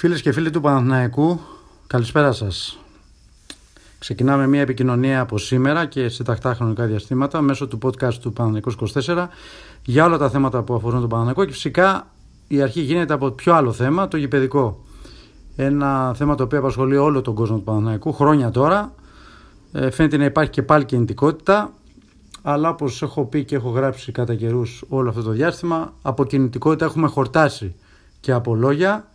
Φίλες και φίλοι του Παναθηναϊκού, καλησπέρα σας. Ξεκινάμε μια επικοινωνία από σήμερα και σε τακτά χρονικά διαστήματα μέσω του podcast του Παναθηναϊκούς 24 για όλα τα θέματα που αφορούν τον Παναθηναϊκό και φυσικά η αρχή γίνεται από πιο άλλο θέμα, το γηπαιδικό. Ένα θέμα το οποίο απασχολεί όλο τον κόσμο του Παναθηναϊκού χρόνια τώρα. Ε, φαίνεται να υπάρχει και πάλι κινητικότητα, αλλά όπως έχω πει και έχω γράψει κατά καιρούς όλο αυτό το διάστημα, από κινητικότητα έχουμε χορτάσει και από λόγια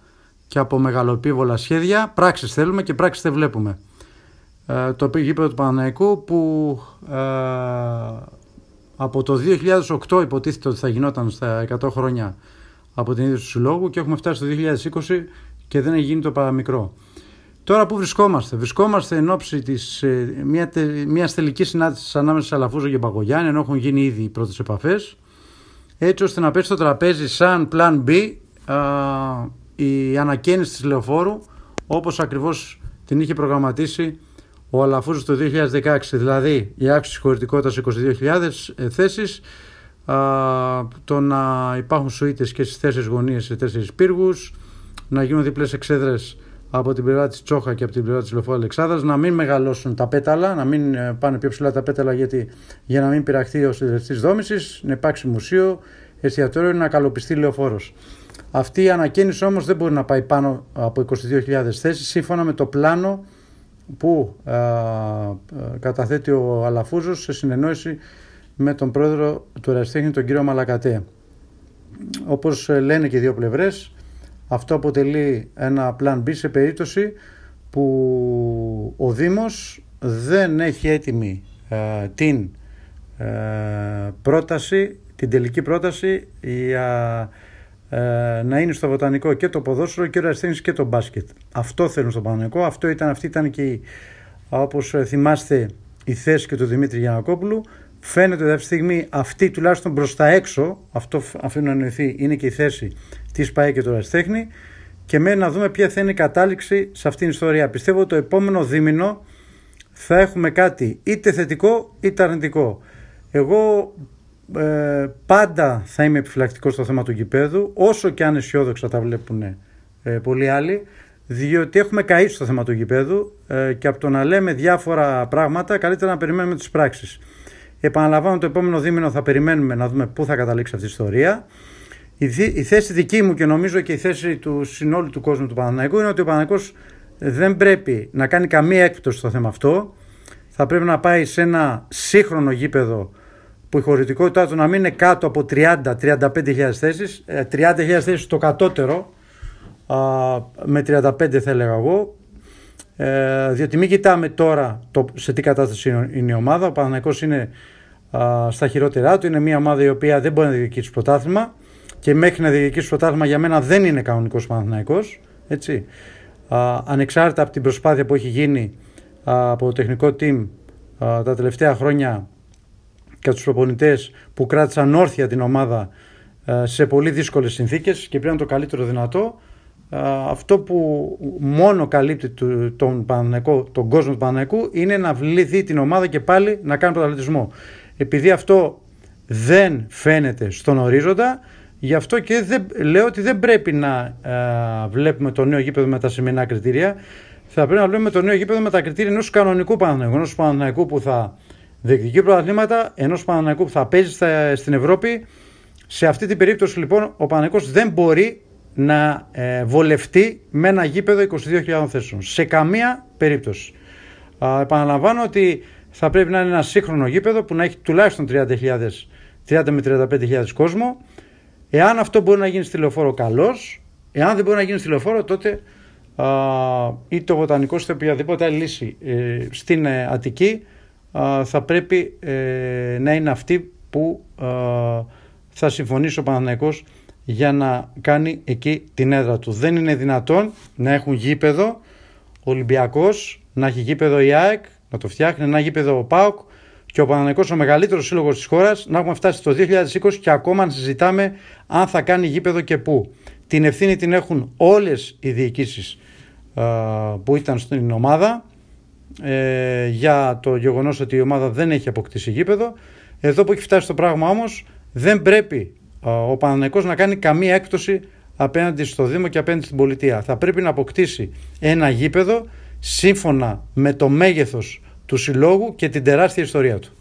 και από μεγαλοπίβολα σχέδια. Πράξεις θέλουμε και πράξεις δεν βλέπουμε. Ε, το γήπεδο του Παναναϊκού που ε, από το 2008 υποτίθεται ότι θα γινόταν στα 100 χρόνια από την ίδρυση του συλλόγου και έχουμε φτάσει το 2020 και δεν έχει γίνει το παραμικρό. Τώρα που βρισκόμαστε, βρισκόμαστε εν ώψη της, ε, μια, μιας τελικής συνάντησης ανάμεσα σε Αλαφούζο και Παγκογιάννη, ενώ έχουν γίνει ήδη οι πρώτες επαφές, έτσι ώστε να πέσει στο τραπέζι σαν plan B η ανακαίνιση της λεωφόρου όπως ακριβώς την είχε προγραμματίσει ο Αλαφούζος το 2016 δηλαδή η αύξηση χωρητικότητας 22.000 θέσεις το να υπάρχουν σουίτες και στις τέσσερις γωνίες σε τέσσερις πύργους να γίνουν διπλές εξέδρες από την πλευρά της Τσόχα και από την πλευρά της Λεωφόρου Αλεξάνδρας να μην μεγαλώσουν τα πέταλα, να μην ε, πάνε πιο ψηλά τα πέταλα γιατί, για να μην πειραχθεί ο συντηρητής δόμησης, να υπάρξει μουσείο, εστιατόριο, να καλοπιστεί λεωφόρος. Αυτή η ανακαίνιση όμως δεν μπορεί να πάει πάνω από 22.000 θέσεις σύμφωνα με το πλάνο που α, καταθέτει ο Αλαφούζος σε συνεννόηση με τον πρόεδρο του Εραστέχνη, τον κύριο Μαλακατέ. Όπως ε, λένε και οι δύο πλευρές, αυτό αποτελεί ένα plan B σε περίπτωση που ο Δήμος δεν έχει έτοιμη ε, την ε, πρόταση, την τελική πρόταση για ε, να είναι στο βοτανικό και το ποδόσφαιρο και ο ασθένης και το μπάσκετ. Αυτό θέλουν στο Παναγενικό. Αυτό ήταν, αυτή ήταν και όπως ε, θυμάστε η θέση και του Δημήτρη Γιανακόπουλου. Φαίνεται ότι αυτή τη στιγμή αυτή τουλάχιστον προς τα έξω, αυτό αφήνω να εννοηθεί, είναι και η θέση της ΠαΕ και του Ραστέχνη. Και μένει να δούμε ποια θα είναι η κατάληξη σε αυτήν την ιστορία. Πιστεύω ότι το επόμενο δίμηνο θα έχουμε κάτι είτε θετικό είτε αρνητικό. Εγώ ε, πάντα θα είμαι επιφυλακτικός στο θέμα του γηπέδου, όσο και αν αισιόδοξα τα βλέπουν ε, πολλοί άλλοι, διότι έχουμε καεί στο θέμα του γηπέδου ε, και από το να λέμε διάφορα πράγματα, καλύτερα να περιμένουμε τις πράξεις. Επαναλαμβάνω, το επόμενο δίμηνο θα περιμένουμε να δούμε πού θα καταλήξει αυτή η ιστορία. Η, η θέση δική μου και νομίζω και η θέση του συνόλου του κόσμου του Παναναϊκού είναι ότι ο Παναναϊκός δεν πρέπει να κάνει καμία έκπτωση στο θέμα αυτό. Θα πρέπει να πάει σε ένα σύγχρονο γήπεδο που η χωρητικότητά του να μην είναι κάτω από 30-35 θέσεις, 30.000 ε, θέσεις το κατώτερο, με 35 θα έλεγα εγώ, ε, διότι μην κοιτάμε τώρα το, σε τι κατάσταση είναι η ομάδα. Ο Παναθηναϊκός είναι στα χειρότερά του. Είναι μια ομάδα η οποία δεν μπορεί να διεκδικήσει πρωτάθλημα και μέχρι να διεκδικήσει πρωτάθλημα για μένα δεν είναι κανονικός Παναθηναϊκός. Έτσι. ανεξάρτητα από την προσπάθεια που έχει γίνει από το τεχνικό team τα τελευταία χρόνια και τους προπονητές που κράτησαν όρθια την ομάδα ε, σε πολύ δύσκολες συνθήκες και πήραν το καλύτερο δυνατό. Ε, αυτό που μόνο καλύπτει τον, τον κόσμο του Παναναϊκού είναι να βληθεί την ομάδα και πάλι να κάνει πρωταθλητισμό. Επειδή αυτό δεν φαίνεται στον ορίζοντα, γι' αυτό και δεν, λέω ότι δεν πρέπει να ε, βλέπουμε το νέο γήπεδο με τα σημερινά κριτήρια. Θα πρέπει να βλέπουμε το νέο γήπεδο με τα κριτήρια ενός κανονικού Παναναϊκού, ενός Παναναϊκού που θα διεκδικεί πρωταθλήματα ενό Παναναϊκού που θα παίζει στην Ευρώπη. Σε αυτή την περίπτωση λοιπόν ο Παναναϊκός δεν μπορεί να ε, βολευτεί με ένα γήπεδο 22.000 θέσεων. Σε καμία περίπτωση. Α, επαναλαμβάνω ότι θα πρέπει να είναι ένα σύγχρονο γήπεδο που να έχει τουλάχιστον 30, 30 με 35.000 κόσμο. Εάν αυτό μπορεί να γίνει στη λεωφόρο, καλώς. Εάν δεν μπορεί να γίνει στη λεωφόρο, τότε α, ή το βοτανικός είτε οποιαδήποτε άλλη λύση ε, στην ε, Αττική θα πρέπει ε, να είναι αυτή που θα συμφωνήσει ο Παναθηναϊκός για να κάνει εκεί την έδρα του. Δεν είναι δυνατόν να έχουν γήπεδο ο Ολυμπιακός, να έχει γήπεδο η ΑΕΚ, να το φτιάχνει, να έχει γήπεδο ο ΠΑΟΚ και ο Παναθηναϊκός ο μεγαλύτερος σύλλογος της χώρας να έχουμε φτάσει το 2020 και ακόμα να συζητάμε αν θα κάνει γήπεδο και πού. Την ευθύνη την έχουν όλες οι διοικήσεις που ήταν στην ομάδα ε, για το γεγονός ότι η ομάδα δεν έχει αποκτήσει γήπεδο. Εδώ που έχει φτάσει το πράγμα όμως, δεν πρέπει ο Παναναϊκός να κάνει καμία έκπτωση απέναντι στο Δήμο και απέναντι στην πολιτεία. Θα πρέπει να αποκτήσει ένα γήπεδο σύμφωνα με το μέγεθος του συλλόγου και την τεράστια ιστορία του.